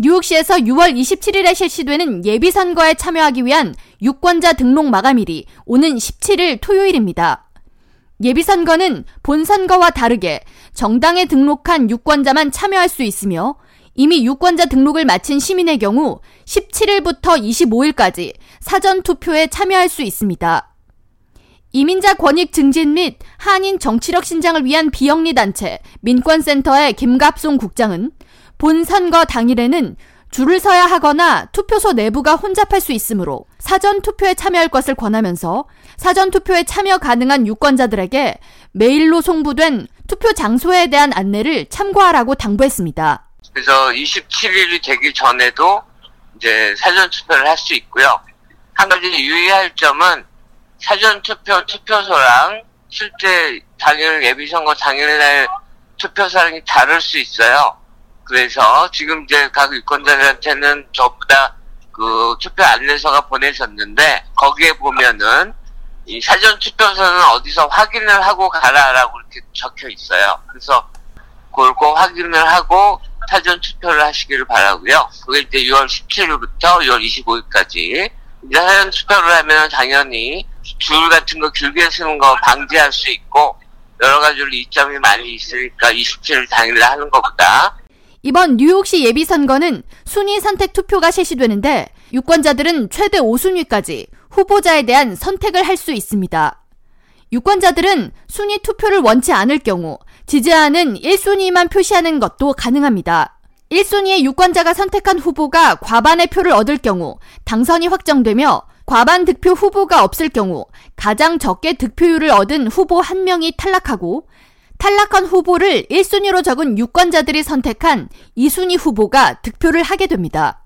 뉴욕시에서 6월 27일에 실시되는 예비선거에 참여하기 위한 유권자 등록 마감일이 오는 17일 토요일입니다. 예비선거는 본선거와 다르게 정당에 등록한 유권자만 참여할 수 있으며 이미 유권자 등록을 마친 시민의 경우 17일부터 25일까지 사전 투표에 참여할 수 있습니다. 이민자 권익 증진 및 한인 정치력 신장을 위한 비영리 단체 민권센터의 김갑송 국장은 본 선거 당일에는 줄을 서야 하거나 투표소 내부가 혼잡할 수 있으므로 사전 투표에 참여할 것을 권하면서 사전 투표에 참여 가능한 유권자들에게 메일로 송부된 투표 장소에 대한 안내를 참고하라고 당부했습니다. 그래서 27일이 되기 전에도 이제 사전 투표를 할 수 있고요. 한 가지 유의할 점은 사전 투표 투표소랑 실제 당일 예비 선거 당일날 투표소랑이 다를 수 있어요. 그래서 지금 이제 각 유권자들한테는 전부 다그 투표 안내서가 보내졌는데 거기에 보면은 이 사전 투표소는 어디서 확인을 하고 가라라고 이렇게 적혀 있어요. 그래서 그걸 꼭 확인을 하고 사전 투표를 하시기를 바라고요. 그게 이제 6월 17일부터 6월 25일까지 이제 사전 투표를 하면 당연히 줄 같은 거 길게 쓰는 거 방지할 수 있고 여러 가지로 이점이 많이 있으니까 27일 당일에 하는 것보다 이번 뉴욕시 예비선거는 순위 선택 투표가 실시되는데 유권자들은 최대 5순위까지 후보자에 대한 선택을 할 수 있습니다. 유권자들은 순위 투표를 원치 않을 경우 지지하는 1순위만 표시하는 것도 가능합니다. 1순위의 유권자가 선택한 후보가 과반의 표를 얻을 경우 당선이 확정되며 과반 득표 후보가 없을 경우 가장 적게 득표율을 얻은 후보 한 명이 탈락하고 탈락한 후보를 1순위로 적은 유권자들이 선택한 2순위 후보가 득표를 하게 됩니다.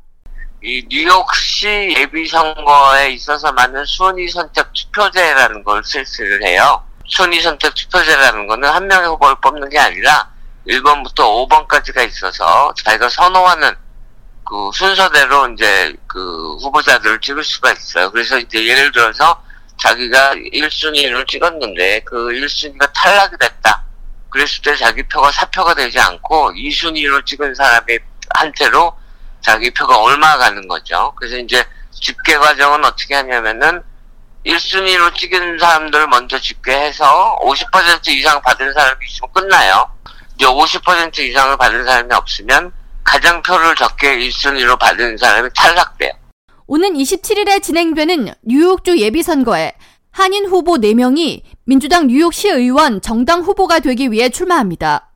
이 뉴욕시 예비선거에 있어서 맞는 순위 선택 투표제라는 걸 실시를 해요. 순위 선택 투표제라는 거는 한 명의 후보를 뽑는 게 아니라 1번부터 5번까지가 있어서 자기가 선호하는 그 순서대로 이제 그 후보자들을 찍을 수가 있어요. 그래서 이제 예를 들어서 자기가 1순위를 찍었는데 그 1순위가 탈락이 됐다. 그랬을 때 자기 표가 사표가 되지 않고 2순위로 찍은 사람의 한테로 자기 표가 얼마 가는 거죠. 그래서 이제 집계 과정은 어떻게 하냐면은 1순위로 찍은 사람들 먼저 집계해서 50% 이상 받은 사람이 있으면 끝나요. 이제 50% 이상을 받은 사람이 없으면 가장 표를 적게 1순위로 받은 사람이 탈락돼요. 오는 27일에 진행되는 뉴욕주 예비선거에 한인 후보 4명이 민주당 뉴욕시 의원 정당 후보가 되기 위해 출마합니다.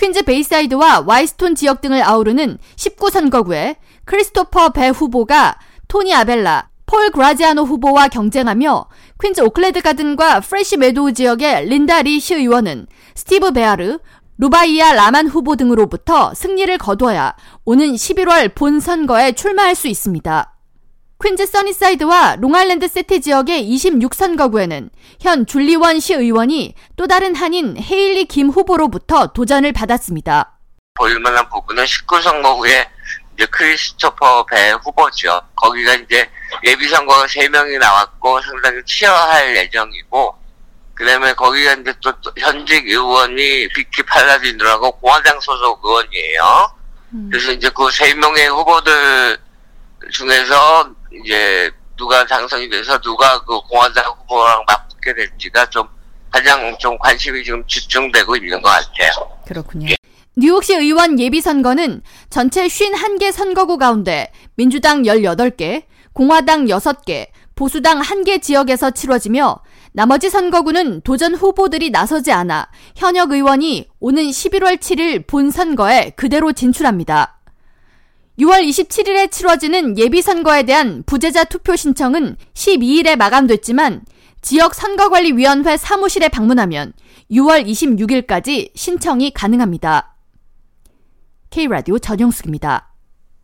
퀸즈 베이사이드와 화이트스톤 지역 등을 아우르는 19선거구에 크리스토퍼 배 후보가 토니 아벨라, 폴 그라지아노 후보와 경쟁하며 퀸즈 오클랜드 가든과 프레시 메도우 지역의 린다 리 시의원은 스티브 베아르, 루바이아 라만 후보 등으로부터 승리를 거둬야 오는 11월 본 선거에 출마할 수 있습니다. 퀸즈 써니사이드와 롱아일랜드 시티 지역의 26선거구에는 현 줄리 원 시 의원이 또 다른 한인 헤일리 김 후보로부터 도전을 받았습니다. 보일만한 부분은 19선거구에 이제 크리스토퍼 배 후보죠. 거기가 이제 예비선거가 3명이 나왔고 상당히 치열할 예정이고 그다음에 거기가 이제 또, 현직 의원이 비키 팔라디노라고 공화당 소속 의원이에요. 음. 그래서 이제 그 세 명의 후보들 중에서 이제 누가 당선이 돼서 누가 그 공화당 후보랑 맞붙게 될지가 좀 가장 좀 관심이 지금 집중되고 있는 것 같아요. 그렇군요. 예. 뉴욕시 의원 예비선거는 전체 51개 선거구 가운데 민주당 18개, 공화당 6개, 보수당 1개 지역에서 치러지며 나머지 선거구는 도전 후보들이 나서지 않아 현역 의원이 오는 11월 7일 본선거에 그대로 진출합니다. 6월 27일에 치러지는 예비선거에 대한 부재자 투표 신청은 12일에 마감됐지만 지역 선거관리위원회 사무실에 방문하면 6월 26일까지 신청이 가능합니다. K라디오 전영숙입니다.